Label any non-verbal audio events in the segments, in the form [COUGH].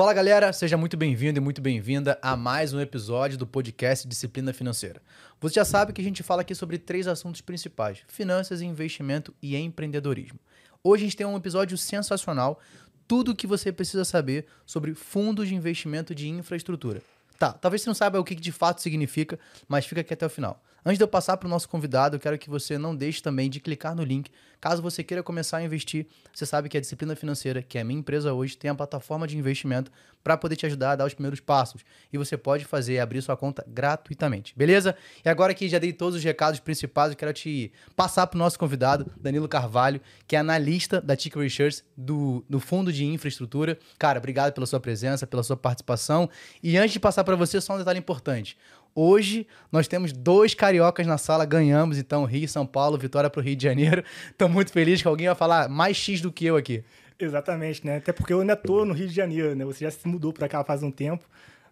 Fala galera, seja muito bem-vindo e muito bem-vinda a mais um episódio do podcast Disciplina Financeira. Você já sabe que a gente fala aqui sobre três assuntos principais: finanças, investimento e empreendedorismo. Hoje a gente tem um episódio sensacional, tudo o que você precisa saber sobre fundos de investimento de infraestrutura. Tá, talvez você não saiba o que de fato significa, mas fica aqui até o final. Antes de eu passar para o nosso convidado, eu quero que você não deixe também de clicar no link. Caso você queira começar a investir, você sabe que a Disciplina Financeira, que é a minha empresa hoje, tem a plataforma de investimento para poder te ajudar a dar os primeiros passos. E você pode fazer abrir sua conta gratuitamente, beleza? E agora que já dei todos os recados principais, eu quero te passar para o nosso convidado, Danilo Carvalho, que é analista da Tick Research do, do Fundo de Infraestrutura. Cara, obrigado pela sua presença, pela sua participação. E antes de passar para você, só um detalhe importante. Hoje nós temos dois cariocas na sala, ganhamos então Rio, São Paulo, vitória para o Rio de Janeiro. [LAUGHS] Estou muito feliz que alguém vai falar mais X do que eu aqui. Exatamente, né? Até porque eu ainda estou no Rio de Janeiro, né? Você já se mudou para cá faz um tempo,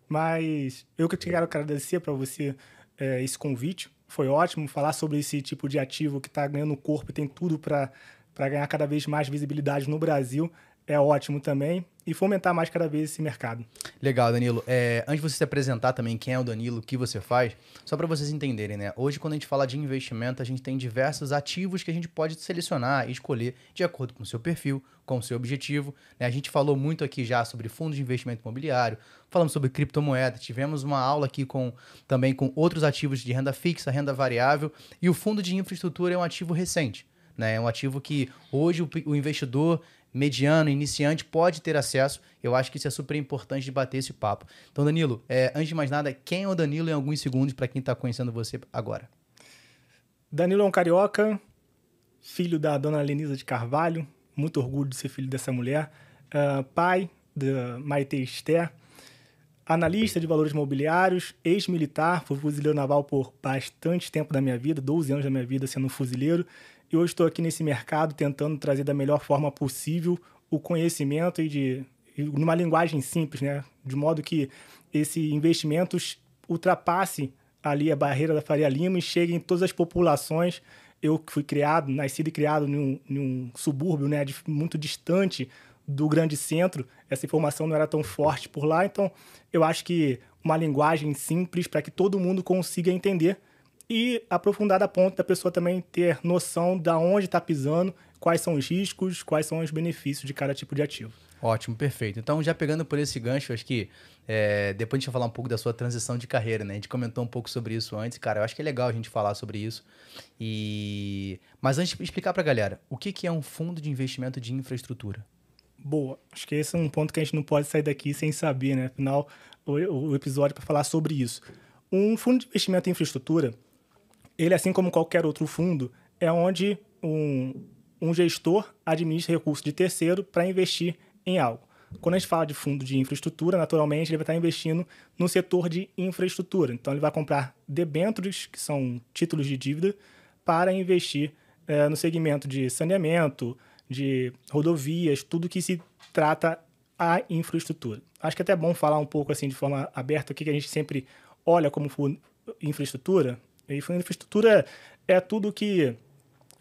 mas eu que quero agradecer para você é, esse convite. Foi ótimo falar sobre esse tipo de ativo que está ganhando corpo e tem tudo para ganhar cada vez mais visibilidade no Brasil é ótimo também e fomentar mais cada vez esse mercado. Legal, Danilo. É, antes de você se apresentar também quem é o Danilo, o que você faz, só para vocês entenderem, né? Hoje, quando a gente fala de investimento, a gente tem diversos ativos que a gente pode selecionar e escolher de acordo com o seu perfil, com o seu objetivo. Né? A gente falou muito aqui já sobre fundos de investimento imobiliário, falamos sobre criptomoeda, tivemos uma aula aqui com também com outros ativos de renda fixa, renda variável, e o fundo de infraestrutura é um ativo recente. Né? É um ativo que hoje o, o investidor mediano, iniciante pode ter acesso. Eu acho que isso é super importante de bater esse papo. Então, Danilo, é, antes de mais nada, quem é o Danilo em alguns segundos para quem está conhecendo você agora? Danilo é um carioca, filho da dona Lenisa de Carvalho, muito orgulho de ser filho dessa mulher, uh, pai da Maite Esther, analista de valores imobiliários, ex-militar, fui fuzileiro naval por bastante tempo da minha vida, 12 anos da minha vida sendo fuzileiro, e hoje estou aqui nesse mercado tentando trazer da melhor forma possível o conhecimento e de numa linguagem simples, né? De modo que esse investimento ultrapasse ali a barreira da Faria Lima e chegue em todas as populações. Eu fui criado, nascido e criado em um, subúrbio, né? muito distante do grande centro. Essa informação não era tão forte por lá, então eu acho que uma linguagem simples para que todo mundo consiga entender e aprofundar a ponto da pessoa também ter noção da onde está pisando, quais são os riscos, quais são os benefícios de cada tipo de ativo. Ótimo, perfeito. Então, já pegando por esse gancho, acho que é, depois a gente vai falar um pouco da sua transição de carreira, né? A gente comentou um pouco sobre isso antes, cara. Eu acho que é legal a gente falar sobre isso. E Mas antes de explicar para a galera, o que, que é um fundo de investimento de infraestrutura? Boa. Acho que esse é um ponto que a gente não pode sair daqui sem saber, né? Afinal, o, o episódio para falar sobre isso. Um fundo de investimento em infraestrutura, ele, assim como qualquer outro fundo, é onde um, um gestor administra recursos de terceiro para investir em algo. Quando a gente fala de fundo de infraestrutura, naturalmente ele vai estar investindo no setor de infraestrutura. Então ele vai comprar debêntures, que são títulos de dívida, para investir é, no segmento de saneamento, de rodovias, tudo que se trata a infraestrutura. Acho que é até bom falar um pouco assim de forma aberta o que a gente sempre olha como infraestrutura. E infraestrutura é tudo que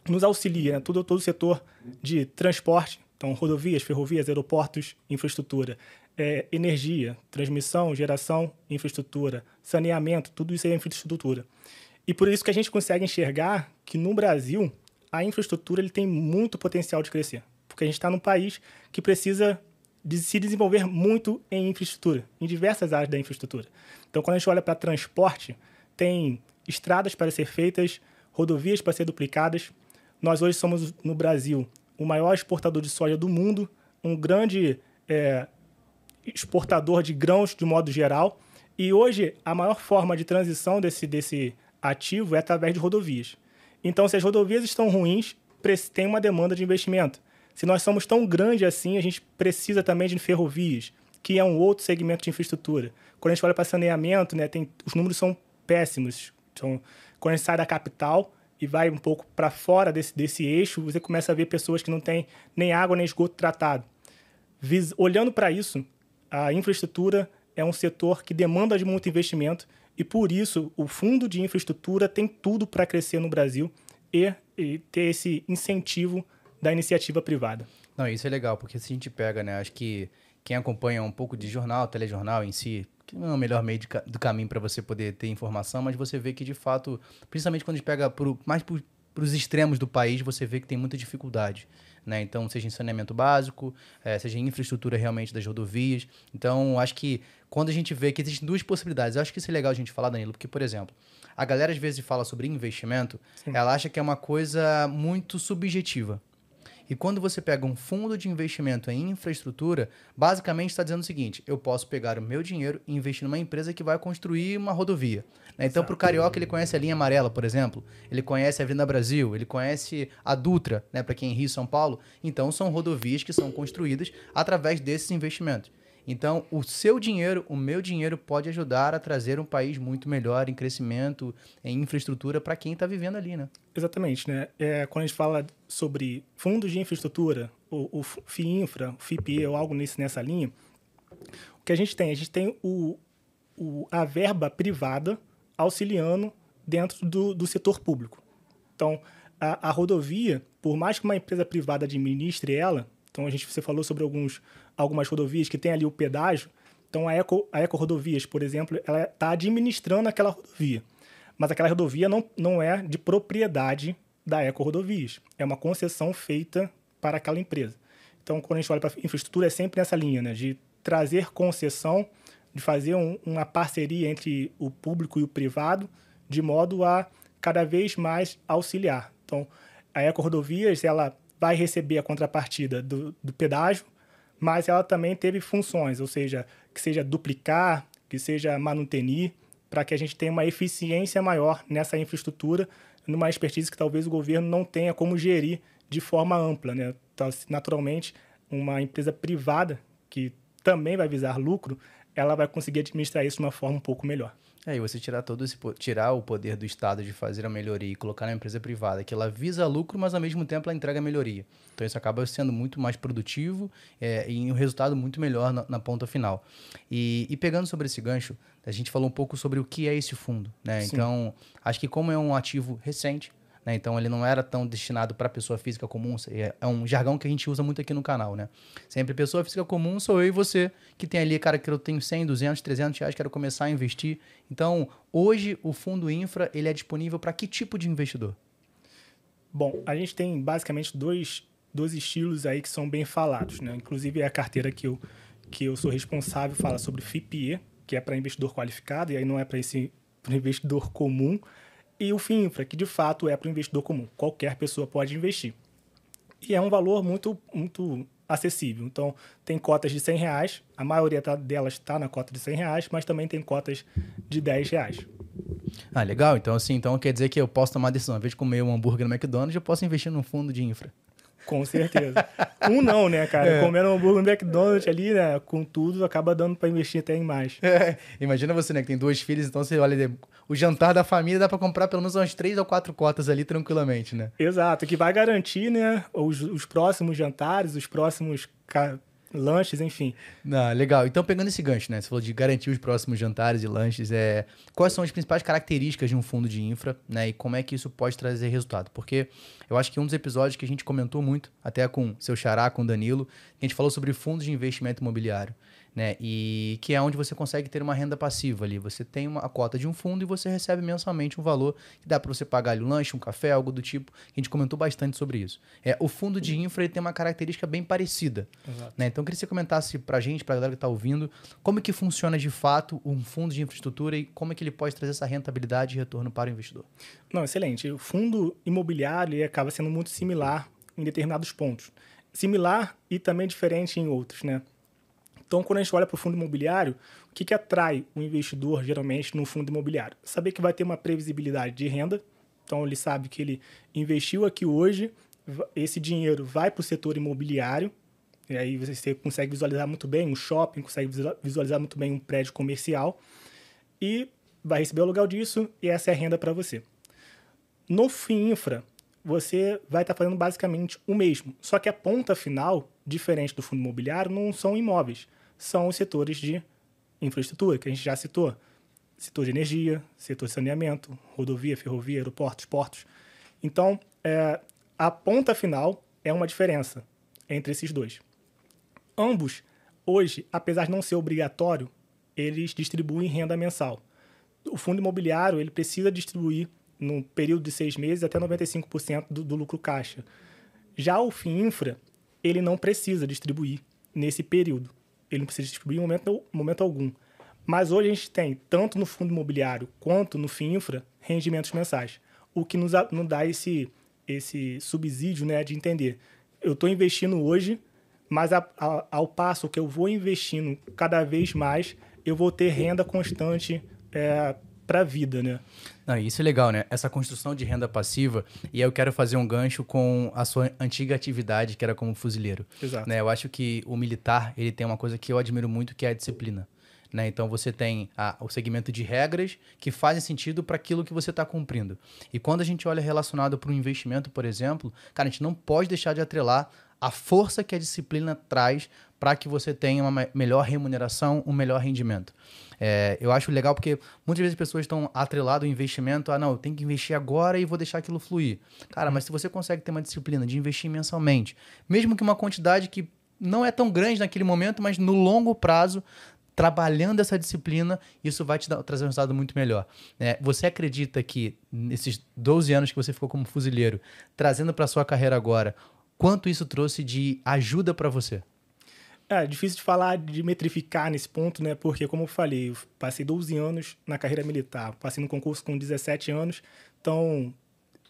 nos auxilia, né? Tudo, todo o setor de transporte, então rodovias, ferrovias, aeroportos, infraestrutura, é, energia, transmissão, geração, infraestrutura, saneamento, tudo isso é infraestrutura. E por isso que a gente consegue enxergar que no Brasil a infraestrutura ele tem muito potencial de crescer, porque a gente está num país que precisa de se desenvolver muito em infraestrutura, em diversas áreas da infraestrutura. Então, quando a gente olha para transporte, tem estradas para ser feitas, rodovias para ser duplicadas. Nós hoje somos, no Brasil, o maior exportador de soja do mundo, um grande é, exportador de grãos de modo geral. E hoje, a maior forma de transição desse, desse ativo é através de rodovias. Então, se as rodovias estão ruins, tem uma demanda de investimento. Se nós somos tão grande assim, a gente precisa também de ferrovias, que é um outro segmento de infraestrutura. Quando a gente olha para saneamento, né, tem, os números são péssimos. Então, quando sai da capital e vai um pouco para fora desse, desse eixo, você começa a ver pessoas que não têm nem água nem esgoto tratado. Vis, olhando para isso, a infraestrutura é um setor que demanda de muito investimento e, por isso, o fundo de infraestrutura tem tudo para crescer no Brasil e, e ter esse incentivo da iniciativa privada. Não, isso é legal, porque se a gente pega, né, acho que quem acompanha um pouco de jornal, telejornal em si, que não é o melhor meio ca do caminho para você poder ter informação, mas você vê que de fato, principalmente quando a gente pega pro, mais para os extremos do país, você vê que tem muita dificuldade. Né? Então, seja em saneamento básico, é, seja em infraestrutura realmente das rodovias. Então, acho que quando a gente vê que existem duas possibilidades, eu acho que isso é legal a gente falar, Danilo, porque, por exemplo, a galera às vezes fala sobre investimento, Sim. ela acha que é uma coisa muito subjetiva. E quando você pega um fundo de investimento em infraestrutura, basicamente está dizendo o seguinte: eu posso pegar o meu dinheiro e investir numa empresa que vai construir uma rodovia. Né? Então, para o carioca, ele conhece a linha amarela, por exemplo, ele conhece a Avenida Brasil, ele conhece a Dutra, né? para quem é Rio São Paulo. Então, são rodovias que são construídas através desses investimentos. Então, o seu dinheiro, o meu dinheiro, pode ajudar a trazer um país muito melhor em crescimento, em infraestrutura para quem está vivendo ali, né? Exatamente, né? É, quando a gente fala sobre fundos de infraestrutura, o, o FIINFRA, o FIPE ou algo nesse, nessa linha, o que a gente tem? A gente tem o, o, a verba privada auxiliando dentro do, do setor público. Então, a, a rodovia, por mais que uma empresa privada administre ela, então a gente você falou sobre alguns, algumas rodovias que tem ali o pedágio. Então a Eco, a Eco Rodovias, por exemplo, ela está administrando aquela rodovia. Mas aquela rodovia não, não é de propriedade da Eco Rodovias. É uma concessão feita para aquela empresa. Então, quando a gente olha para infraestrutura, é sempre nessa linha, né? De trazer concessão, de fazer um, uma parceria entre o público e o privado, de modo a cada vez mais auxiliar. Então, a Eco Rodovias, ela vai receber a contrapartida do, do pedágio, mas ela também teve funções, ou seja, que seja duplicar, que seja manutenir, para que a gente tenha uma eficiência maior nessa infraestrutura, numa expertise que talvez o governo não tenha como gerir de forma ampla. Né? Então, naturalmente, uma empresa privada que também vai visar lucro, ela vai conseguir administrar isso de uma forma um pouco melhor. É, e você tirar todo esse tirar o poder do Estado de fazer a melhoria e colocar na empresa privada, que ela visa lucro, mas ao mesmo tempo ela entrega a melhoria. Então isso acaba sendo muito mais produtivo é, e um resultado muito melhor na, na ponta final. E, e, pegando sobre esse gancho, a gente falou um pouco sobre o que é esse fundo. Né? Então, acho que como é um ativo recente, né? Então ele não era tão destinado para pessoa física comum. É, é um jargão que a gente usa muito aqui no canal, né? Sempre pessoa física comum sou eu e você, que tem ali, cara, que eu tenho 100, 200, 300 reais, quero começar a investir. Então, hoje o fundo infra, ele é disponível para que tipo de investidor? Bom, a gente tem basicamente dois, dois estilos aí que são bem falados, né? Inclusive a carteira que eu, que eu sou responsável fala sobre FIPE, que é para investidor qualificado, e aí não é para esse pra investidor comum e o FIINFRA, que de fato é para o investidor comum. Qualquer pessoa pode investir. E é um valor muito, muito acessível. Então, tem cotas de 100 reais, a maioria tá, delas está na cota de 100 reais, mas também tem cotas de 10 reais. Ah, legal. Então, assim, então quer dizer que eu posso tomar decisão. Ao invés de comer um hambúrguer no McDonald's, eu posso investir num fundo de infra. Com certeza. um não, né, cara? [LAUGHS] É. Comendo um hambúrguer no McDonald's ali, né? Com tudo, acaba dando para investir até em mais. É. Imagina você, né, que tem dois filhos, então você olha, o jantar da família dá para comprar pelo menos umas três ou quatro cotas ali tranquilamente, né? Exato, que vai garantir, né, os, os próximos jantares, os próximos lanches, enfim. Não, legal. Então, pegando esse gancho, né? Você falou de garantir os próximos jantares e lanches. É... Quais são as principais características de um fundo de infra, né? E como é que isso pode trazer resultado? Porque eu acho que um dos episódios que a gente comentou muito, até com seu xará, com o Danilo, a gente falou sobre fundos de investimento imobiliário né? E que é onde você consegue ter uma renda passiva ali. Você tem uma a cota de um fundo e você recebe mensalmente um valor que dá para você pagar ali um lanche, um café, algo do tipo. A gente comentou bastante sobre isso. É, o fundo de infra ele tem uma característica bem parecida. Né? Então, eu queria que você comentasse para a gente, para a galera que está ouvindo, como é que funciona de fato um fundo de infraestrutura e como é que ele pode trazer essa rentabilidade e retorno para o investidor. Não, excelente. O fundo imobiliário acaba sendo muito similar em determinados pontos. Similar e também diferente em outros, né? Então, quando a gente olha para o fundo imobiliário, o que, que atrai o investidor geralmente no fundo imobiliário? Saber que vai ter uma previsibilidade de renda. Então, ele sabe que ele investiu aqui hoje, esse dinheiro vai para o setor imobiliário, e aí você consegue visualizar muito bem um shopping, consegue visualizar muito bem um prédio comercial, e vai receber o aluguel disso, e essa é a renda para você. No FIINFRA, você vai estar tá fazendo basicamente o mesmo, só que a ponta final, diferente do fundo imobiliário, não são imóveis são os setores de infraestrutura, que a gente já citou. Setor de energia, setor de saneamento, rodovia, ferrovia, aeroportos, portos. Então, é, a ponta final é uma diferença entre esses dois. Ambos hoje, apesar de não ser obrigatório, eles distribuem renda mensal. O fundo imobiliário ele precisa distribuir no período de seis meses até 95% do, do lucro caixa. Já o FIINFRA, ele não precisa distribuir nesse período. Ele não precisa distribuir em momento, momento algum. Mas hoje a gente tem, tanto no fundo imobiliário quanto no FIINFRA, rendimentos mensais. O que nos, nos dá esse, esse subsídio né, de entender. Eu estou investindo hoje, mas a, a, ao passo que eu vou investindo cada vez mais, eu vou ter renda constante é, para a vida, né? Não, isso é legal, né? Essa construção de renda passiva, e eu quero fazer um gancho com a sua antiga atividade, que era como fuzileiro. Exato. Né? Eu acho que o militar, ele tem uma coisa que eu admiro muito, que é a disciplina. Né? Então você tem a, o segmento de regras que fazem sentido para aquilo que você está cumprindo. E quando a gente olha relacionado para um investimento, por exemplo, cara, a gente não pode deixar de atrelar a força que a disciplina traz para que você tenha uma melhor remuneração, um melhor rendimento. É, eu acho legal porque muitas vezes as pessoas estão atreladas ao investimento, ah, não, eu tenho que investir agora e vou deixar aquilo fluir. Cara, mas se você consegue ter uma disciplina de investir mensalmente, mesmo que uma quantidade que não é tão grande naquele momento, mas no longo prazo, trabalhando essa disciplina, isso vai te dar, trazer um resultado muito melhor. É, você acredita que nesses 12 anos que você ficou como fuzileiro, trazendo para sua carreira agora, quanto isso trouxe de ajuda para você? É difícil de falar, de metrificar nesse ponto, né? Porque, como eu falei, eu passei 12 anos na carreira militar, passei no concurso com 17 anos, então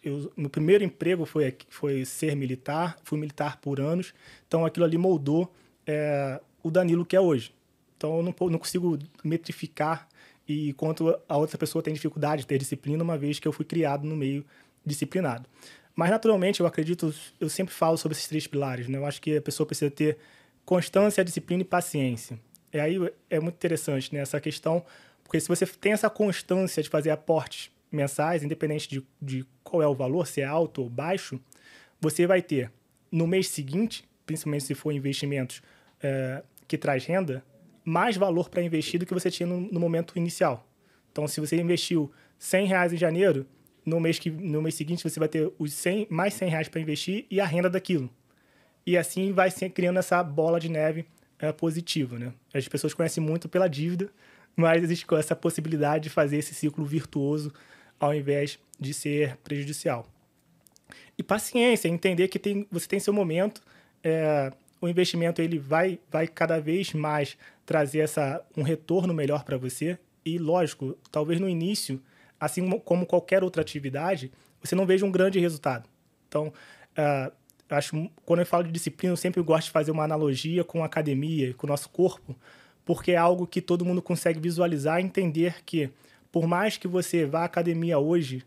eu, meu primeiro emprego foi, foi ser militar, fui militar por anos, então aquilo ali moldou é, o Danilo que é hoje. Então eu não, não consigo metrificar e quanto a outra pessoa tem dificuldade de ter disciplina, uma vez que eu fui criado no meio disciplinado. Mas, naturalmente, eu acredito, eu sempre falo sobre esses três pilares, né? Eu acho que a pessoa precisa ter constância, disciplina e paciência. E aí é muito interessante né, essa questão, porque se você tem essa constância de fazer aportes mensais, independente de, de qual é o valor, se é alto ou baixo, você vai ter no mês seguinte, principalmente se for investimentos é, que traz renda, mais valor para investir do que você tinha no, no, momento inicial. Então, se você investiu 100 reais em janeiro, no mês, que, no mês seguinte você vai ter os 100, mais 100 reais para investir e a renda daquilo. E assim vai se criando essa bola de neve é, positiva, né? As pessoas conhecem muito pela dívida, mas existe essa possibilidade de fazer esse ciclo virtuoso ao invés de ser prejudicial. E paciência, entender que tem, você tem seu momento, é, o investimento ele vai, vai cada vez mais trazer essa, um retorno melhor para você. E, lógico, talvez no início, assim como qualquer outra atividade, você não veja um grande resultado. Então, uh, acho quando eu falo de disciplina, eu sempre gosto de fazer uma analogia com a academia, com o nosso corpo, porque é algo que todo mundo consegue visualizar e entender que por mais que você vá à academia hoje,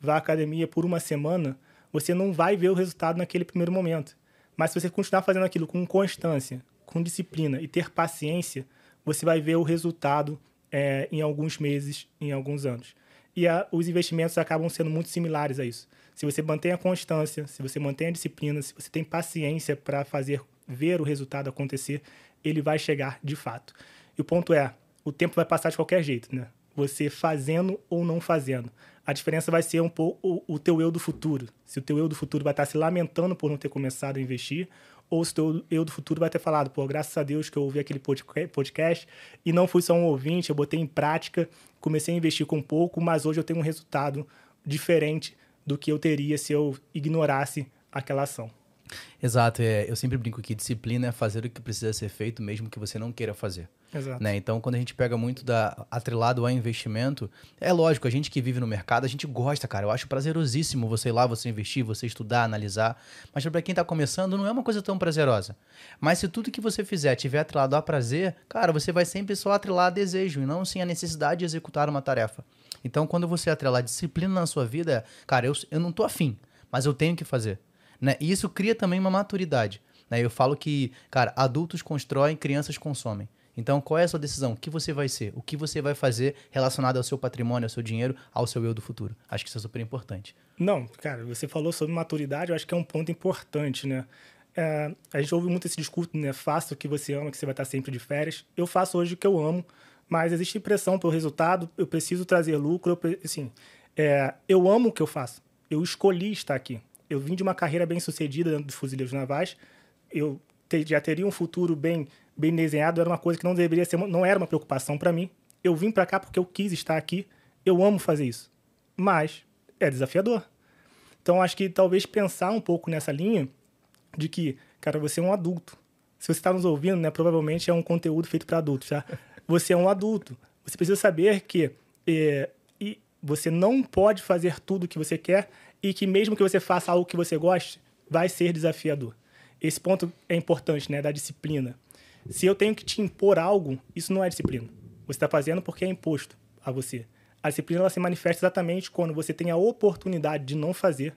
vá à academia por uma semana, você não vai ver o resultado naquele primeiro momento. Mas se você continuar fazendo aquilo com constância, com disciplina e ter paciência, você vai ver o resultado é, em alguns meses, em alguns anos. E a, os investimentos acabam sendo muito similares a isso. Se você mantém a constância, se você mantém a disciplina, se você tem paciência para fazer ver o resultado acontecer, ele vai chegar de fato. E o ponto é, o tempo vai passar de qualquer jeito, né? Você fazendo ou não fazendo. A diferença vai ser um pouco o, teu eu do futuro. Se o teu eu do futuro vai estar se lamentando por não ter começado a investir, ou se o teu eu do futuro vai ter falado, pô, graças a Deus que eu ouvi aquele podcast e não fui só um ouvinte, eu botei em prática, comecei a investir com pouco, mas hoje eu tenho um resultado diferente do que eu teria se eu ignorasse aquela ação. Exato, é, eu sempre brinco que disciplina é fazer o que precisa ser feito, mesmo que você não queira fazer. Exato. Né? Então, quando a gente pega muito da atrelado ao investimento, é lógico, a gente que vive no mercado, a gente gosta, cara. Eu acho prazerosíssimo você ir lá, você investir, você estudar, analisar. Mas para quem está começando, não é uma coisa tão prazerosa. Mas se tudo que você fizer tiver atrelado a prazer, cara, você vai sempre só atrelar a desejo e não sim a necessidade de executar uma tarefa. Então, quando você atrelar disciplina na sua vida, cara, eu, eu não tô afim, mas eu tenho que fazer. Né? E isso cria também uma maturidade. Né? Eu falo que, cara, adultos constroem, crianças consomem. Então, qual é a sua decisão? O que você vai ser? O que você vai fazer relacionado ao seu patrimônio, ao seu dinheiro, ao seu eu do futuro? Acho que isso é super importante. Não, cara, você falou sobre maturidade, eu acho que é um ponto importante, né? É, a gente ouve muito esse discurso, né? Faça o que você ama, que você vai estar sempre de férias. Eu faço hoje o que eu amo, mas existe pressão pelo resultado, eu preciso trazer lucro, eu, assim, é, eu amo o que eu faço. Eu escolhi estar aqui. Eu vim de uma carreira bem sucedida dentro dos fuzileiros navais, eu te, já teria um futuro bem bem desenhado era uma coisa que não deveria ser, não era uma preocupação para mim. Eu vim para cá porque eu quis estar aqui. Eu amo fazer isso. Mas é desafiador. Então acho que talvez pensar um pouco nessa linha de que, cara, você é um adulto. Se você está nos ouvindo, né, provavelmente é um conteúdo feito para adultos, tá? [LAUGHS] Você é um adulto. Você precisa saber que é, e você não pode fazer tudo o que você quer e que mesmo que você faça algo que você goste, vai ser desafiador. Esse ponto é importante, né, da disciplina. Se eu tenho que te impor algo, isso não é disciplina. Você está fazendo porque é imposto a você. A disciplina ela se manifesta exatamente quando você tem a oportunidade de não fazer,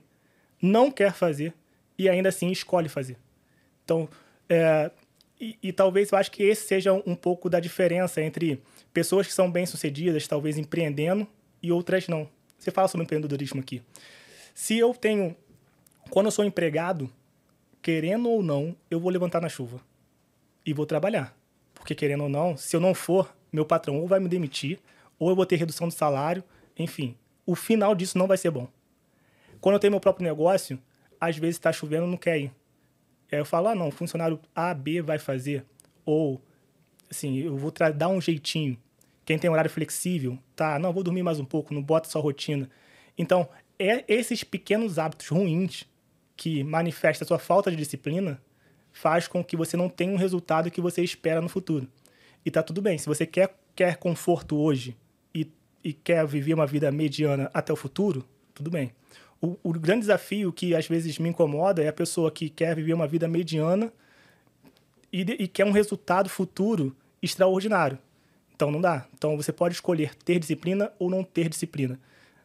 não quer fazer e ainda assim escolhe fazer. Então, é, e, e, talvez eu acho que esse seja um pouco da diferença entre pessoas que são bem-sucedidas, talvez empreendendo, e outras não. Você fala sobre empreendedorismo aqui. Se eu tenho. Quando eu sou empregado, querendo ou não, eu vou levantar na chuva e vou trabalhar. Porque, querendo ou não, se eu não for, meu patrão ou vai me demitir, ou eu vou ter redução de salário, enfim. O final disso não vai ser bom. Quando eu tenho meu próprio negócio, às vezes está chovendo, não quer ir. Aí eu falo, ah, não, funcionário A, B vai fazer. Ou, assim, eu vou dar um jeitinho. Quem tem horário flexível, tá, não, vou dormir mais um pouco, não bota sua rotina. Então, é esses pequenos hábitos ruins que manifestam a sua falta de disciplina faz com que você não tenha um resultado que você espera no futuro. E tá tudo bem, se você quer, quer conforto hoje e, e quer viver uma vida mediana até o futuro, tudo bem. O, o, grande desafio que às vezes me incomoda é a pessoa que quer viver uma vida mediana e, e quer um resultado futuro extraordinário. Então não dá. Então você pode escolher ter disciplina ou não ter disciplina.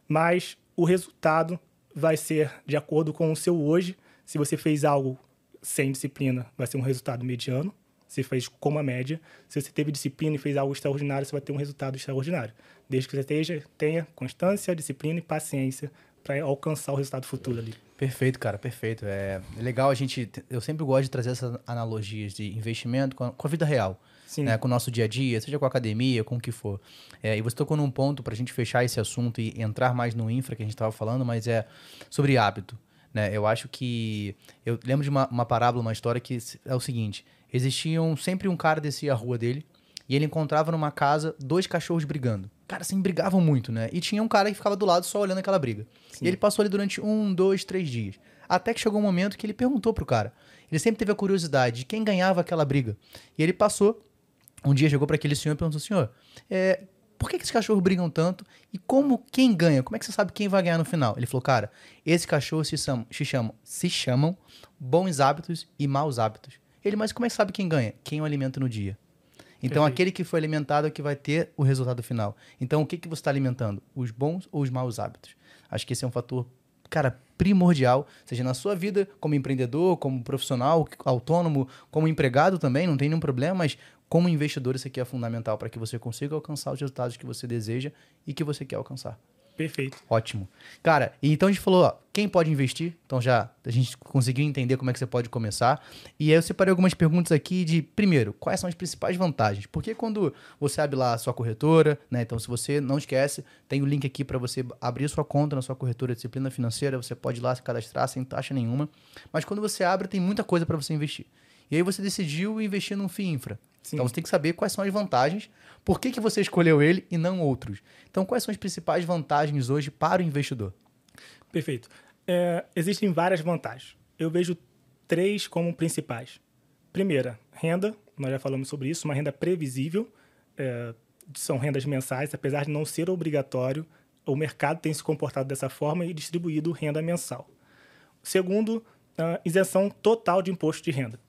Mas o resultado vai ser de acordo com o seu hoje. Se você fez algo sem disciplina, vai ser um resultado mediano. Você fez como a média. Se você teve disciplina e fez algo extraordinário, você vai ter um resultado extraordinário. Desde que você esteja, tenha constância, disciplina e paciência para alcançar o resultado futuro ali. Perfeito, cara, perfeito. É legal a gente. Eu sempre gosto de trazer essas analogias de investimento com a, com a vida real. Né, com o nosso dia a dia, seja com a academia, com o que for. É, e você tocou num ponto para a gente fechar esse assunto e entrar mais no infra que a gente estava falando, mas é sobre hábito. Né? Eu acho que. Eu lembro de uma, uma parábola, uma história que é o seguinte: existiam sempre um cara descia a rua dele e ele encontrava numa casa dois cachorros brigando. Cara, assim, brigavam muito, né? E tinha um cara que ficava do lado só olhando aquela briga. Sim. E ele passou ali durante um, dois, três dias. Até que chegou um momento que ele perguntou pro cara. Ele sempre teve a curiosidade de quem ganhava aquela briga. E ele passou. Um dia chegou para aquele senhor e perguntou: Senhor, é, por que, que esses cachorros brigam tanto? E como quem ganha? Como é que você sabe quem vai ganhar no final? Ele falou: Cara, esses cachorros se chamam, se chamam, se chamam bons hábitos e maus hábitos. Ele, mas como é que sabe quem ganha? Quem o alimenta no dia. Então, Perfeito. aquele que foi alimentado é que vai ter o resultado final. Então, o que, que você está alimentando? Os bons ou os maus hábitos? Acho que esse é um fator, cara, primordial, seja na sua vida como empreendedor, como profissional, autônomo, como empregado também, não tem nenhum problema, mas como investidor, isso aqui é fundamental para que você consiga alcançar os resultados que você deseja e que você quer alcançar. Perfeito. Ótimo. Cara, então a gente falou, ó, quem pode investir? Então já a gente conseguiu entender como é que você pode começar. E aí eu separei algumas perguntas aqui de, primeiro, quais são as principais vantagens? Porque quando você abre lá a sua corretora, né? Então se você não esquece, tem o link aqui para você abrir sua conta na sua corretora disciplina financeira, você pode ir lá se cadastrar sem taxa nenhuma. Mas quando você abre, tem muita coisa para você investir. E aí você decidiu investir num FII Infra. Sim. Então você tem que saber quais são as vantagens, por que, que você escolheu ele e não outros. Então, quais são as principais vantagens hoje para o investidor? Perfeito. É, existem várias vantagens. Eu vejo três como principais. Primeira, renda. Nós já falamos sobre isso, uma renda previsível. É, são rendas mensais, apesar de não ser obrigatório, o mercado tem se comportado dessa forma e distribuído renda mensal. Segundo, isenção total de imposto de renda.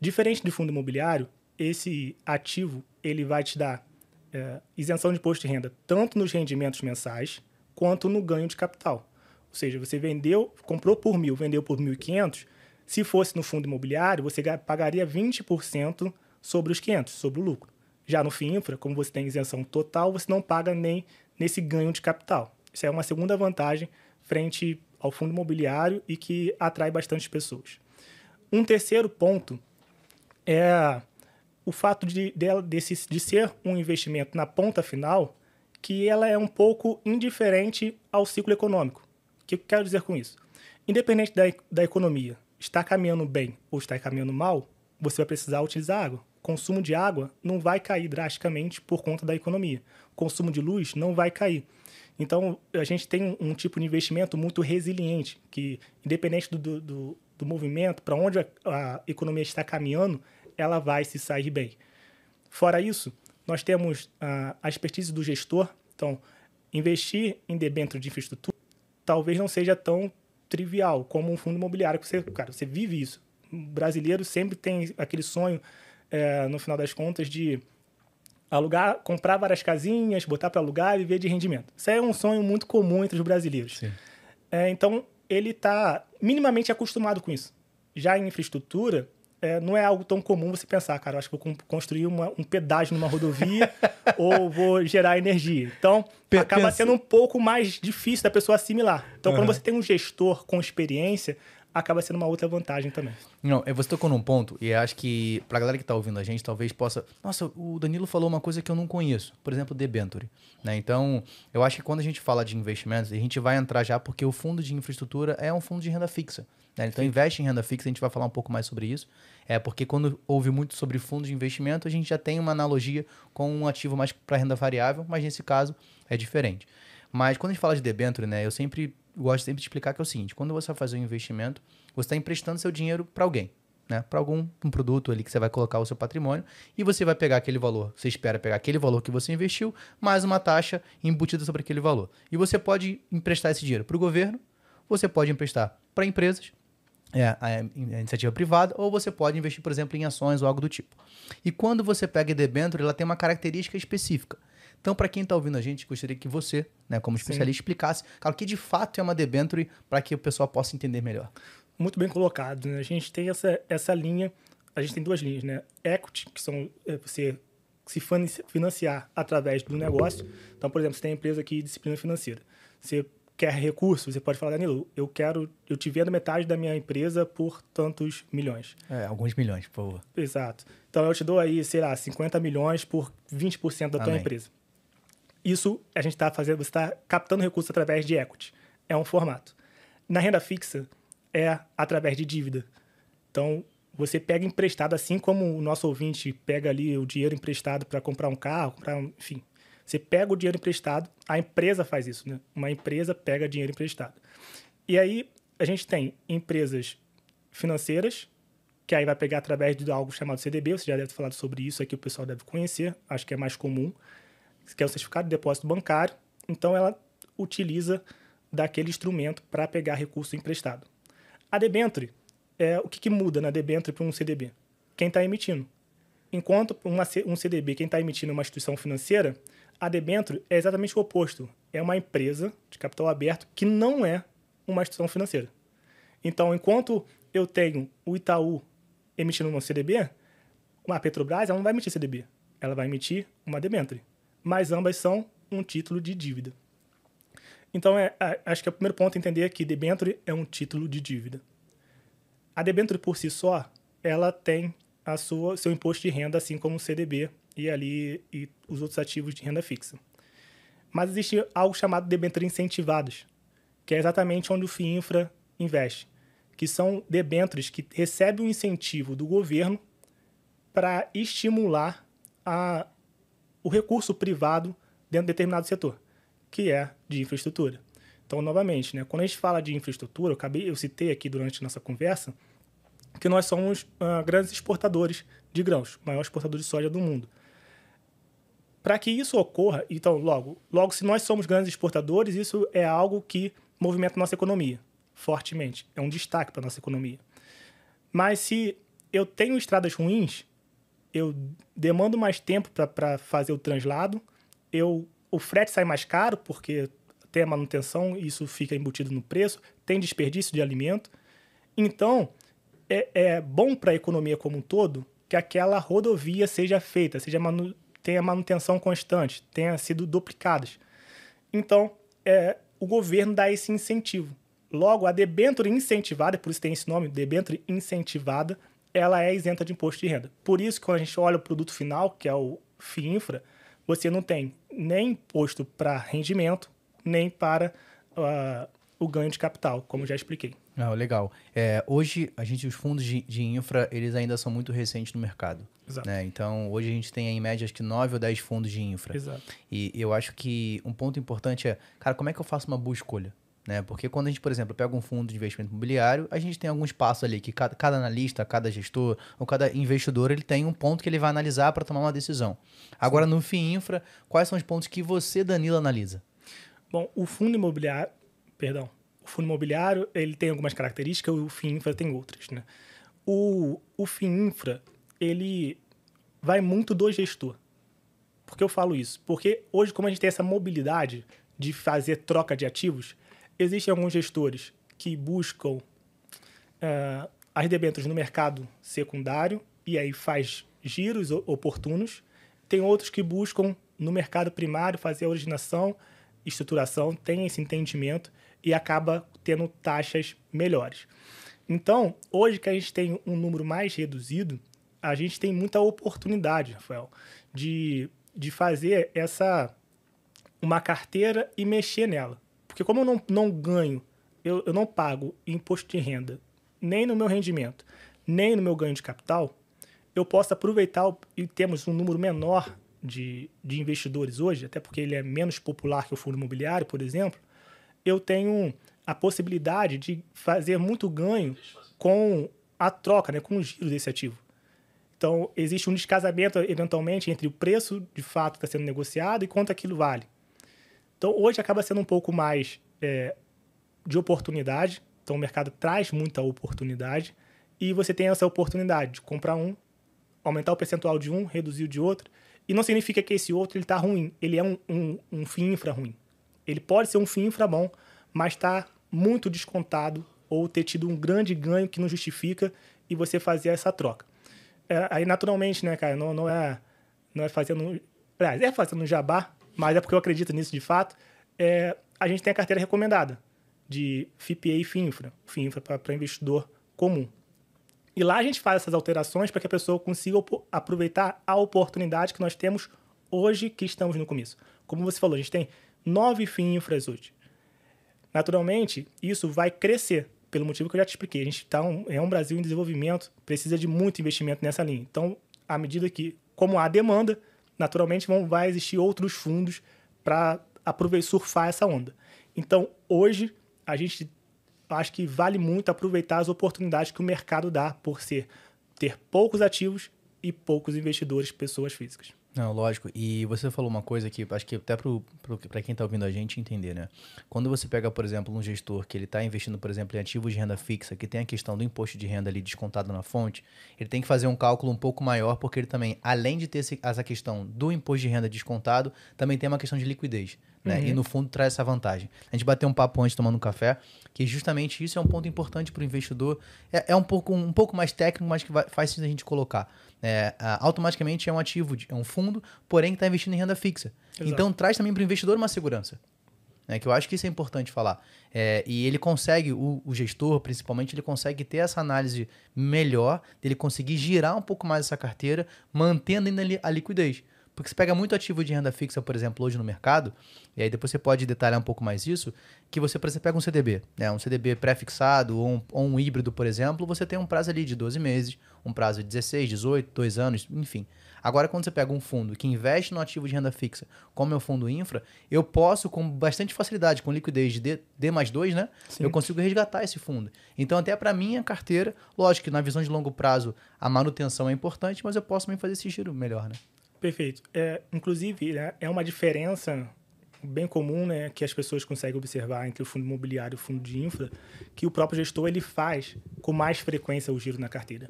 Diferente do fundo imobiliário, esse ativo ele vai te dar é, isenção de imposto de renda tanto nos rendimentos mensais quanto no ganho de capital. Ou seja, você vendeu, comprou por mil, vendeu por 1.500, se fosse no fundo imobiliário, você pagaria 20% sobre os 500, sobre o lucro. Já no FINFRA, como você tem isenção total, você não paga nem nesse ganho de capital. Isso é uma segunda vantagem frente ao fundo imobiliário e que atrai bastante pessoas. Um terceiro ponto é o fato de, de, desse, de ser um investimento na ponta final, que ela é um pouco indiferente ao ciclo econômico. O que eu quero dizer com isso? Independente da, da economia, está caminhando bem ou está caminhando mal, você vai precisar utilizar água. consumo de água não vai cair drasticamente por conta da economia. Consumo de luz não vai cair. Então, a gente tem um, tipo de investimento muito resiliente, que, independente do, do, do movimento, para onde a, a, economia está caminhando, ela vai se sair bem. Fora isso, nós temos a, a expertise do gestor. Então, investir em debênture de infraestrutura talvez não seja tão trivial como um fundo imobiliário, que você, cara, você vive isso. O brasileiro sempre tem aquele sonho, é, no final das contas, de alugar, comprar várias casinhas, botar para alugar e viver de rendimento. Isso é um sonho muito comum entre os brasileiros. É, então, ele está minimamente acostumado com isso. Já em infraestrutura, é, não é algo tão comum você pensar, cara, eu acho que vou construir uma, um pedágio numa rodovia [LAUGHS] ou vou gerar energia. Então, P acaba pensa... sendo um pouco mais difícil da pessoa assimilar. Então, uhum. quando você tem um gestor com experiência, acaba sendo uma outra vantagem também. Não, você tocou num ponto, e acho que pra galera que tá ouvindo a gente, talvez possa. Nossa, o Danilo falou uma coisa que eu não conheço, por exemplo, debenture. Né? Então, eu acho que quando a gente fala de investimentos, a gente vai entrar já porque o fundo de infraestrutura é um fundo de renda fixa. Né? Então, investe em renda fixa, a gente vai falar um pouco mais sobre isso. É porque quando ouve muito sobre fundo de investimento, a gente já tem uma analogia com um ativo mais para renda variável, mas nesse caso é diferente. Mas quando a gente fala de debenture, né, eu sempre gosto sempre de explicar que é o seguinte: quando você vai fazer um investimento, você está emprestando seu dinheiro para alguém, né? Para algum um produto ali que você vai colocar o seu patrimônio e você vai pegar aquele valor. Você espera pegar aquele valor que você investiu mais uma taxa embutida sobre aquele valor. E você pode emprestar esse dinheiro para o governo, você pode emprestar para empresas, é, a, iniciativa privada, ou você pode investir, por exemplo, em ações ou algo do tipo. E quando você pega debênture, ela tem uma característica específica. Então, para quem está ouvindo a gente, gostaria que você, né, como especialista, Sim. explicasse o que de fato é uma debenture para que o pessoal possa entender melhor. Muito bem colocado. Né? A gente tem essa, essa linha, a gente tem duas linhas, né? Equity, que são é, você se financiar através do negócio. Então, por exemplo, você tem a empresa aqui, disciplina financeira. Você quer recursos, você pode falar, Danilo, eu quero, eu te vendo metade da minha empresa por tantos milhões. É, alguns milhões, por favor. Exato. Então eu te dou aí, sei lá, 50 milhões por 20% da tua Amém. empresa. Isso a gente está fazendo, você está captando recursos através de equity. É um formato. Na renda fixa, é através de dívida. Então, você pega emprestado, assim como o nosso ouvinte pega ali o dinheiro emprestado para comprar um carro, comprar um, enfim. Você pega o dinheiro emprestado, a empresa faz isso, né? Uma empresa pega dinheiro emprestado. E aí, a gente tem empresas financeiras, que aí vai pegar através de algo chamado CDB, você já deve ter falado sobre isso aqui, o pessoal deve conhecer, acho que é mais comum que é o certificado de depósito bancário. Então, ela utiliza daquele instrumento para pegar recurso emprestado. A debenture, é, o que, que muda na debenture para um CDB? Quem está emitindo. Enquanto uma, um CDB, quem está emitindo é uma instituição financeira, a debenture é exatamente o oposto. É uma empresa de capital aberto que não é uma instituição financeira. Então, enquanto eu tenho o Itaú emitindo uma CDB, a Petrobras ela não vai emitir CDB, ela vai emitir uma debenture mas ambas são um título de dívida. Então, é, acho que é o primeiro ponto a entender é que debenture é um título de dívida. A debenture por si só, ela tem a sua seu imposto de renda, assim como o CDB e ali e os outros ativos de renda fixa. Mas existe algo chamado debenture incentivadas, que é exatamente onde o FIINFRA investe, que são debentures que recebem um incentivo do governo para estimular a o recurso privado dentro de determinado setor, que é de infraestrutura. Então, novamente, né, quando a gente fala de infraestrutura, eu, acabei, eu citei aqui durante nossa conversa que nós somos uh, grandes exportadores de grãos, maior exportador de soja do mundo. Para que isso ocorra, então, logo, logo, se nós somos grandes exportadores, isso é algo que movimenta nossa economia fortemente. É um destaque para nossa economia. Mas se eu tenho estradas ruins, eu demando mais tempo para fazer o translado, eu, o frete sai mais caro, porque tem a manutenção, isso fica embutido no preço, tem desperdício de alimento. Então, é, é bom para a economia como um todo que aquela rodovia seja feita, seja manu, tenha manutenção constante, tenha sido duplicadas. Então, é, o governo dá esse incentivo. Logo, a debênture incentivada, por isso tem esse nome, debênture incentivada, ela é isenta de imposto de renda. Por isso, quando a gente olha o produto final, que é o FIINFRA, você não tem nem imposto para rendimento, nem para uh, o ganho de capital, como já expliquei. Ah, legal. É, hoje, a gente, os fundos de, de, infra, eles ainda são muito recentes no mercado. Exato. Né? Então, hoje a gente tem em média, acho que 9 ou 10 fundos de infra. Exato. E eu acho que um ponto importante é, cara, como é que eu faço uma boa escolha? Né? Porque quando a gente, por exemplo, pega um fundo de investimento imobiliário, a gente tem alguns passos ali que cada, cada analista, cada gestor ou cada investidor ele tem um ponto que ele vai analisar para tomar uma decisão. Agora, no FII Infra, quais são os pontos que você, Danilo, analisa? Bom, o fundo imobiliário, perdão, o fundo imobiliário ele tem algumas características, o FII Infra tem outras. Né? O, o FII Infra, ele vai muito do gestor. Por que eu falo isso? Porque hoje, como a gente tem essa mobilidade de fazer troca de ativos, Existem alguns gestores que buscam uh, as debêntures no mercado secundário e aí faz giros oportunos. Tem outros que buscam no mercado primário fazer a originação, estruturação, tem esse entendimento e acaba tendo taxas melhores. Então, hoje que a gente tem um número mais reduzido, a gente tem muita oportunidade, Rafael, de, de fazer essa uma carteira e mexer nela. Porque como eu não, não ganho, eu, eu não pago imposto de renda, nem no meu rendimento, nem no meu ganho de capital, eu posso aproveitar e temos um número menor de, de investidores hoje, até porque ele é menos popular que o fundo imobiliário, por exemplo, eu tenho a possibilidade de fazer muito ganho com a troca, né, com o giro desse ativo. Então, existe um descasamento, eventualmente, entre o preço de fato que está sendo negociado e quanto aquilo vale. Então, hoje acaba sendo um pouco mais é, de oportunidade. Então, o mercado traz muita oportunidade e você tem essa oportunidade de comprar um, aumentar o percentual de um, reduzir o de outro. E não significa que esse outro está ruim. Ele é um, um, um fim infra ruim. Ele pode ser um fim infra bom, mas está muito descontado ou ter tido um grande ganho que não justifica e você fazer essa troca. É, aí, naturalmente, né, cara, não, não, é, não é fazendo... Aliás, é fazendo jabá, mas é porque eu acredito nisso de fato, é, a gente tem a carteira recomendada de FIPA e FINFRA, FINFRA para investidor comum. E lá a gente faz essas alterações para que a pessoa consiga aproveitar a oportunidade que nós temos hoje que estamos no começo. Como você falou, a gente tem nove FINFRAs hoje. Naturalmente, isso vai crescer, pelo motivo que eu já te expliquei. A gente tá um, é um Brasil em desenvolvimento, precisa de muito investimento nessa linha. Então, à medida que, como há demanda, naturalmente vão, vai existir outros fundos para aproveitar surfar essa onda. Então, hoje, a gente acho que vale muito aproveitar as oportunidades que o mercado dá por ser ter poucos ativos e poucos investidores, pessoas físicas. Não, lógico. E você falou uma coisa que acho que até para quem está ouvindo a gente entender, né? Quando você pega, por exemplo, um gestor que ele está investindo, por exemplo, em ativos de renda fixa, que tem a questão do imposto de renda ali descontado na fonte, ele tem que fazer um cálculo um pouco maior, porque ele também, além de ter essa questão do imposto de renda descontado, também tem uma questão de liquidez. Né? Uhum. E no fundo traz essa vantagem. A gente bateu um papo antes tomando um café, que justamente isso é um ponto importante para o investidor. É, é, um, pouco, um pouco mais técnico, mas que vai, faz sentido a gente colocar. É, automaticamente é um ativo, é um fundo, porém que está investindo em renda fixa. Exato. Então traz também para o investidor uma segurança. É, que eu acho que isso é importante falar. É, e ele consegue, o, o, gestor principalmente, ele consegue ter essa análise melhor, ele conseguir girar um pouco mais essa carteira, mantendo ainda a liquidez. Porque você pega muito ativo de renda fixa, por exemplo, hoje no mercado, e aí depois você pode detalhar um pouco mais isso, que você, por exemplo, pega um CDB, né? um CDB pré-fixado ou um, ou um híbrido, por exemplo, você tem um prazo ali de 12 meses, um prazo de 16, 18, 2 anos, enfim. Agora, quando você pega um fundo que investe no ativo de renda fixa, como é o fundo infra, eu posso, com bastante facilidade, com liquidez de D, D mais 2, né? Sim. Eu consigo resgatar esse fundo. Então, até para minha carteira, lógico que na visão de longo prazo a manutenção é importante, mas eu posso também fazer esse giro melhor, né? Perfeito. É, inclusive, né, é uma diferença bem comum né, que as pessoas conseguem observar entre o fundo imobiliário e o fundo de infra, que o próprio gestor ele faz com mais frequência o giro na carteira.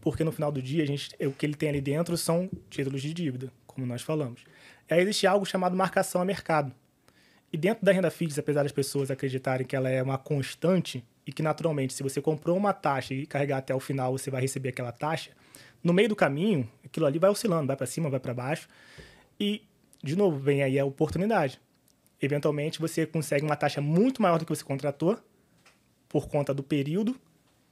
Porque no final do dia, a gente, o que ele tem ali dentro são títulos de dívida, como nós falamos. E aí existe algo chamado marcação a mercado. E dentro da renda fixa, apesar das pessoas acreditarem que ela é uma constante e que naturalmente, se você comprou uma taxa e carregar até o final, você vai receber aquela taxa, no meio do caminho, aquilo ali vai oscilando, vai para cima, vai para baixo. E, de novo, vem aí a oportunidade. Eventualmente, você consegue uma taxa muito maior do que você contratou, por conta do período,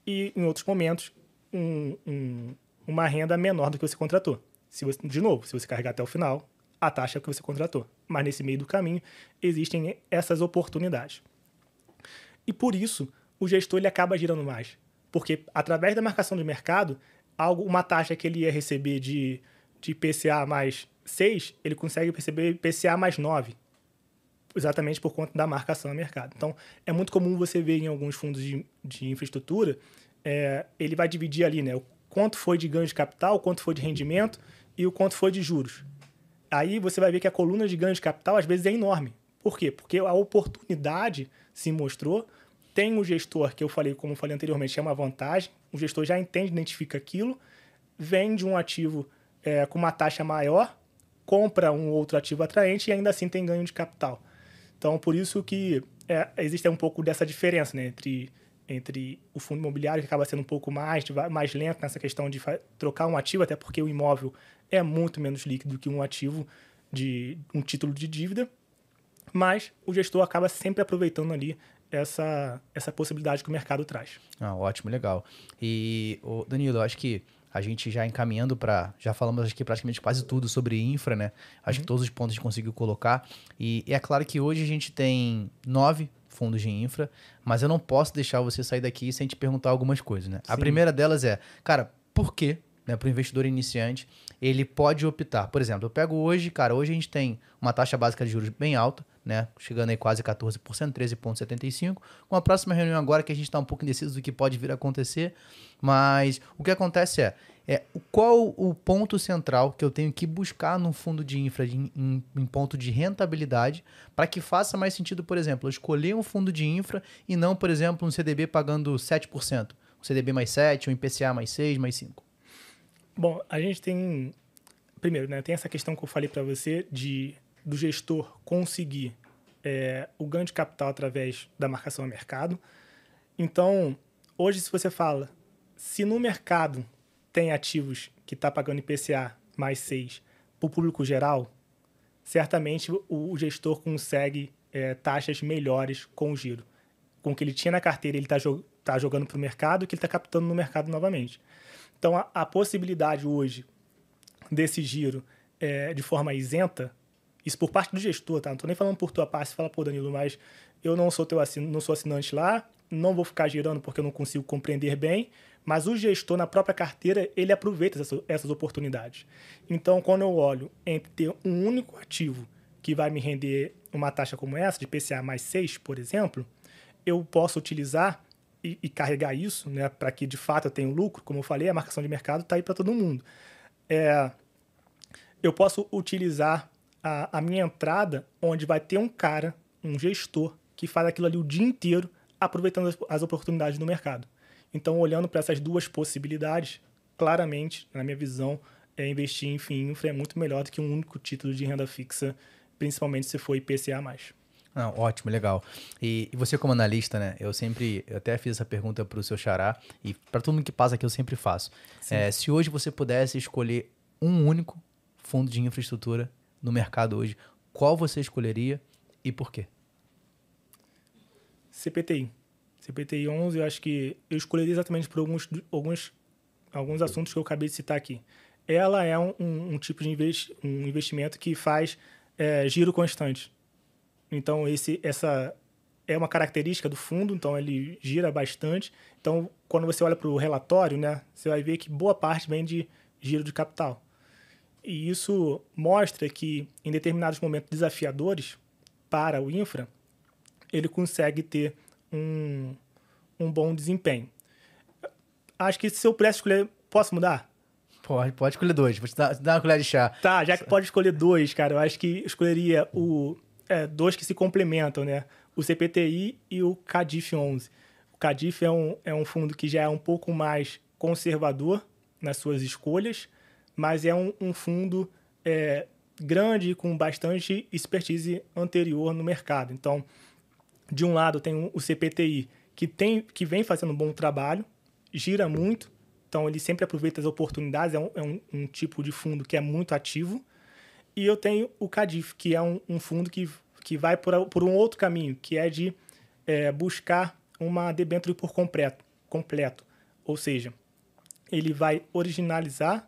e em outros momentos, um, um, uma renda menor do que você contratou. Se você, de novo, se você carregar até o final, a taxa que você contratou. Mas nesse meio do caminho, existem essas oportunidades. E por isso, o gestor ele acaba girando mais. Porque através da marcação de mercado, algo, uma taxa que ele ia receber de, de PCA mais 6, ele consegue perceber PCA mais 9. Exatamente por conta da marcação no mercado. Então, é muito comum você ver em alguns fundos de, de infraestrutura, é, ele vai dividir ali, né? O quanto foi de ganho de capital, quanto foi de rendimento e o quanto foi de juros. Aí você vai ver que a coluna de ganho de capital às vezes é enorme. Por quê? Porque a oportunidade se mostrou. Tem um gestor, que eu falei, como eu falei anteriormente, é uma vantagem. O gestor já entende, identifica aquilo, vende um ativo é, com uma taxa maior, compra um outro ativo atraente e ainda assim tem ganho de capital. Então, por isso que é, existe um pouco dessa diferença né, entre, entre o fundo imobiliário, que acaba sendo um pouco mais, mais lento nessa questão de trocar um ativo, até porque o imóvel é muito menos líquido que um ativo de um título de dívida, mas o gestor acaba sempre aproveitando ali essa, essa possibilidade que o mercado traz. Ah, ótimo, legal. E, Danilo, eu acho que a gente já encaminhando para. Já falamos aqui praticamente quase tudo sobre infra, né? Acho uhum. que todos os pontos a gente conseguiu colocar. E, e, é claro que hoje a gente tem nove fundos de infra, mas eu não posso deixar você sair daqui sem te perguntar algumas coisas, né? Sim. A primeira delas é, cara, por que né, para o investidor iniciante, ele pode optar. Por exemplo, eu pego hoje, cara, hoje a gente tem uma taxa básica de juros bem alta, né, chegando aí quase 14%, 13,75%. Com a próxima reunião agora que a gente está um pouco indeciso do que pode vir a acontecer, mas o que acontece é, é qual o ponto central que eu tenho que buscar no fundo de infra de, em, em ponto de rentabilidade para que faça mais sentido, por exemplo, eu escolher um fundo de infra e não, por exemplo, um CDB pagando 7%, um CDB mais 7, um IPCA mais 6, mais 5. Bom, a gente tem primeiro, né, tem essa questão que eu falei para você de do gestor conseguir é, o ganho de capital através da marcação a mercado. Então, hoje, se você fala, se no mercado tem ativos que está pagando IPCA mais 6 para o público geral, certamente o, gestor consegue é, taxas melhores com o giro. Com o que ele tinha na carteira, ele está tá jogando para o mercado que ele está captando no mercado novamente. Então, a, a possibilidade hoje desse giro é, de forma isenta, isso por parte do gestor, tá? Não estou nem falando por tua parte, fala, pô, Danilo, mas eu não sou teu assin não sou assinante lá, não vou ficar girando porque eu não consigo compreender bem, mas o gestor na própria carteira, ele aproveita essas, essas oportunidades. Então, quando eu olho entre ter um único ativo que vai me render uma taxa como essa, de PCA mais 6, por exemplo, eu posso utilizar e, e carregar isso, né, para que de fato eu tenha um lucro, como eu falei, a marcação de mercado está aí para todo mundo. É, eu posso utilizar a, a minha entrada onde vai ter um cara, um gestor, que faz aquilo ali o dia inteiro, aproveitando as, as oportunidades do mercado. Então, olhando para essas duas possibilidades, claramente, na minha visão, é investir em infra é muito melhor do que um único título de renda fixa, principalmente se for IPCA+. Não, ótimo, legal. E, e, você como analista, né? Eu sempre, eu até fiz essa pergunta para o seu xará e para todo mundo que passa aqui eu sempre faço. É, se hoje você pudesse escolher um único fundo de infraestrutura no mercado hoje, qual você escolheria e por quê? CPTI. CPTI 11, eu acho que eu escolheria exatamente por alguns, alguns, alguns assuntos que eu acabei de citar aqui. Ela é um, um, um tipo de investi um investimento que faz é, giro constante. Então, esse, essa é uma característica do fundo, então ele gira bastante. Então, quando você olha para o relatório, né, você vai ver que boa parte vem de giro de capital. E isso mostra que, em determinados momentos desafiadores para o infra, ele consegue ter um, um bom desempenho. Acho que se eu pudesse escolher, posso mudar? Pode, pode escolher dois. Vou te dar, te dar uma colher de chá. Tá, já que pode escolher dois, cara, eu acho que escolheria o é, dois que se complementam, né? O CPTI e o CADIF 11. O CADIF é um, é um fundo que já é um pouco mais conservador nas suas escolhas, mas é um, um fundo é, grande com bastante expertise anterior no mercado. Então, de um lado tem o CPTI que tem que vem fazendo um bom trabalho, gira muito, então ele sempre aproveita as oportunidades, é um, é um, um tipo de fundo que é muito ativo. E eu tenho o CADIF, que é um, um fundo que, que vai por, por um outro caminho, que é de é, buscar uma debênture por completo, completo. Ou seja, ele vai originalizar,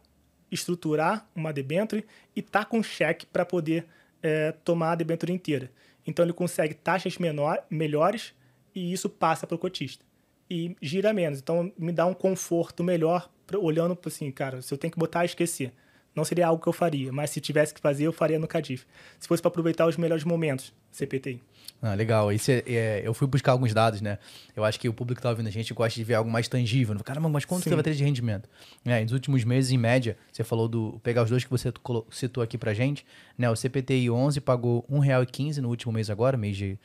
estruturar uma debênture e tá com cheque para poder é, tomar a debênture inteira. Então ele consegue taxas menor, melhores e isso passa para o cotista. e gira menos. Então, me dá um conforto melhor pra, olhando para assim, cara, se eu tenho que botar, esquecer. Não seria algo que eu faria, mas se tivesse que fazer, eu faria no Cadif. Se fosse para aproveitar os melhores momentos, CPTI. Ah, legal. Isso é, é, eu fui buscar alguns dados, né? Eu acho que o público que tá ouvindo a gente gosta de ver algo mais tangível. Caramba, mas quanto Sim. você vai ter de rendimento? É, nos últimos meses, em média, você falou do. Pegar os dois que você citou aqui pra gente, né? O CPTI 11 pagou R$ 1,15 no último mês agora, mês de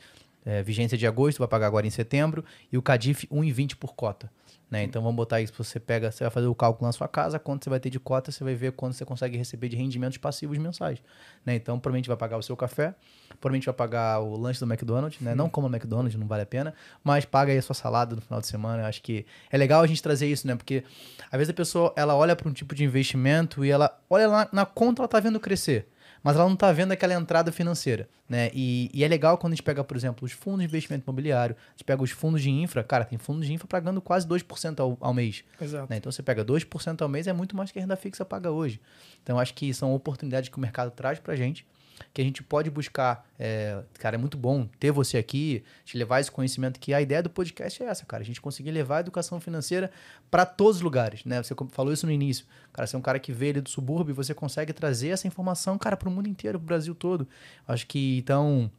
é, vigência de agosto, vai pagar agora em setembro, e o CADIF 1,20 por cota. Né? Então vamos botar isso, você pega, você vai fazer o cálculo na sua casa, quanto você vai ter de cota, você vai ver quanto você consegue receber de rendimentos passivos mensais. Né? Então provavelmente vai pagar o seu café, provavelmente vai pagar o lanche do McDonald's, né? Não como McDonald's, não vale a pena, mas paga aí a sua salada no final de semana. Eu acho que é legal a gente trazer isso, né? Porque às vezes a pessoa ela olha para um tipo de investimento e ela olha lá na conta, ela tá vendo crescer mas ela não está vendo aquela entrada financeira, né? E, e, é legal quando a gente pega, por exemplo, os fundos de investimento imobiliário, a gente pega os fundos de infra, cara, tem fundos de infra pagando quase 2% ao, ao mês. Exato. Né? Então você pega 2% ao mês, é muito mais que a renda fixa paga hoje. Então acho que são oportunidades que o mercado traz para a gente que a gente pode buscar. É, cara, é muito bom ter você aqui, te levar esse conhecimento que a ideia do podcast é essa, cara. A gente conseguir levar a educação financeira para todos os lugares, né? Você falou isso no início. Cara, você é um cara que veio ali do subúrbio, você consegue trazer essa informação, cara, para o mundo inteiro, para o Brasil todo. Acho que então.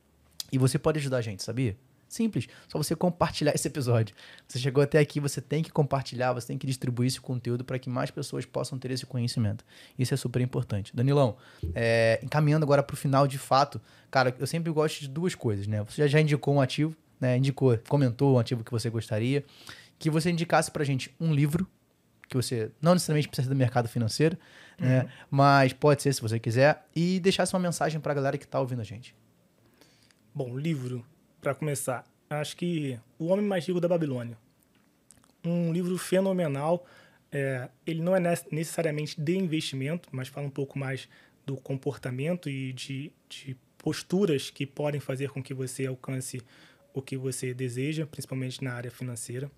E você pode ajudar a gente, sabia? Simples, só você compartilhar esse episódio. Você chegou até aqui, você tem que compartilhar, você tem que distribuir esse conteúdo para que mais pessoas possam ter esse conhecimento. Isso é super importante. Danilão, é, encaminhando agora para o final de fato, cara, eu sempre gosto de duas coisas, né? Você já indicou um ativo, né? Indicou, comentou um ativo que você gostaria, que você indicasse para gente um livro que você não necessariamente precisa do mercado financeiro, né? uhum. né? Mas pode ser se você quiser e deixasse uma mensagem para a galera que está ouvindo a gente. Bom, livro para começar, acho que O Homem Mais Rico da Babilônia. Um livro fenomenal. É, ele não é necessariamente de investimento, mas fala um pouco mais do comportamento e de, de posturas que podem fazer com que você alcance o que você deseja, principalmente na área financeira.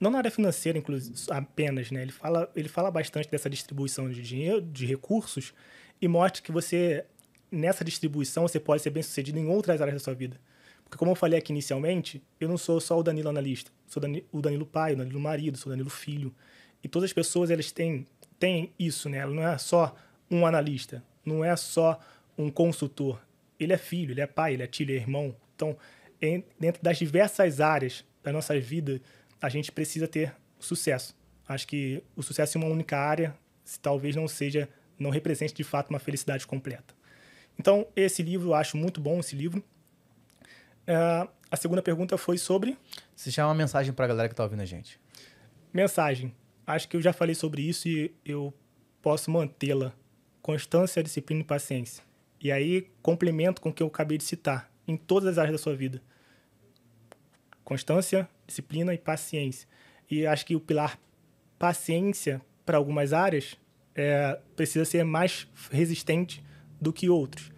Não na área financeira, inclusive, apenas, né? Ele fala, ele fala bastante dessa distribuição de dinheiro, de recursos, e mostra que você, nessa distribuição, você pode ser bem sucedido em outras áreas da sua vida. Porque como eu falei aqui inicialmente, eu não sou só o Danilo analista. Sou o Danilo pai, o Danilo marido, sou o Danilo filho. E todas as pessoas, elas têm, têm isso, né? Não é só um analista, não é só um consultor. Ele é filho, ele é pai, ele é tio, ele é irmão. Então, em, dentro das diversas áreas da nossa vida, a gente precisa ter sucesso. Acho que o sucesso em uma única área talvez não seja, não represente de fato uma felicidade completa. Então, esse livro, eu acho muito bom esse livro. Uh, a segunda pergunta foi sobre. Se chama uma mensagem para a galera que está ouvindo a gente. Mensagem. Acho que eu já falei sobre isso e eu posso mantê-la. Constância, disciplina e paciência. E aí, complemento com o que eu acabei de citar, em todas as áreas da sua vida. Constância, disciplina e paciência. E acho que o pilar paciência, para algumas áreas, é, precisa ser mais resistente do que outros.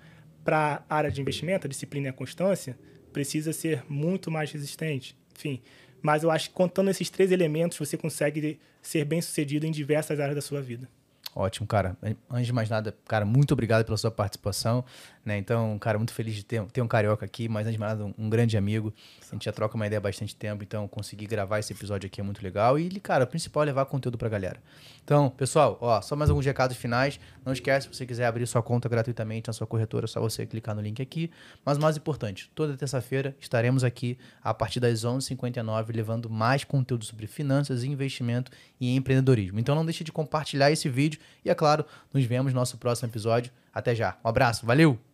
Para a área de investimento, a disciplina e a constância, precisa ser muito mais resistente. Enfim, mas eu acho que contando esses três elementos, você consegue ser bem sucedido em diversas áreas da sua vida. Ótimo, cara. Antes de mais nada, cara, muito obrigado pela sua participação. Né? Então, cara, muito feliz de ter, ter um carioca aqui, mas antes de mais nada, um, um, grande amigo. A gente já troca uma ideia há bastante tempo, então conseguir gravar esse episódio aqui é muito legal. E, cara, o principal é levar conteúdo pra galera. Então, pessoal, ó, só mais alguns recados finais. Não esquece, se você quiser abrir sua conta gratuitamente na sua corretora, é só você clicar no link aqui. Mas mais importante, toda terça-feira estaremos aqui a partir das 11h59 levando mais conteúdo sobre finanças, investimento e empreendedorismo. Então não deixe de compartilhar esse vídeo e, é claro, nos vemos no nosso próximo episódio. Até já. Um abraço. Valeu!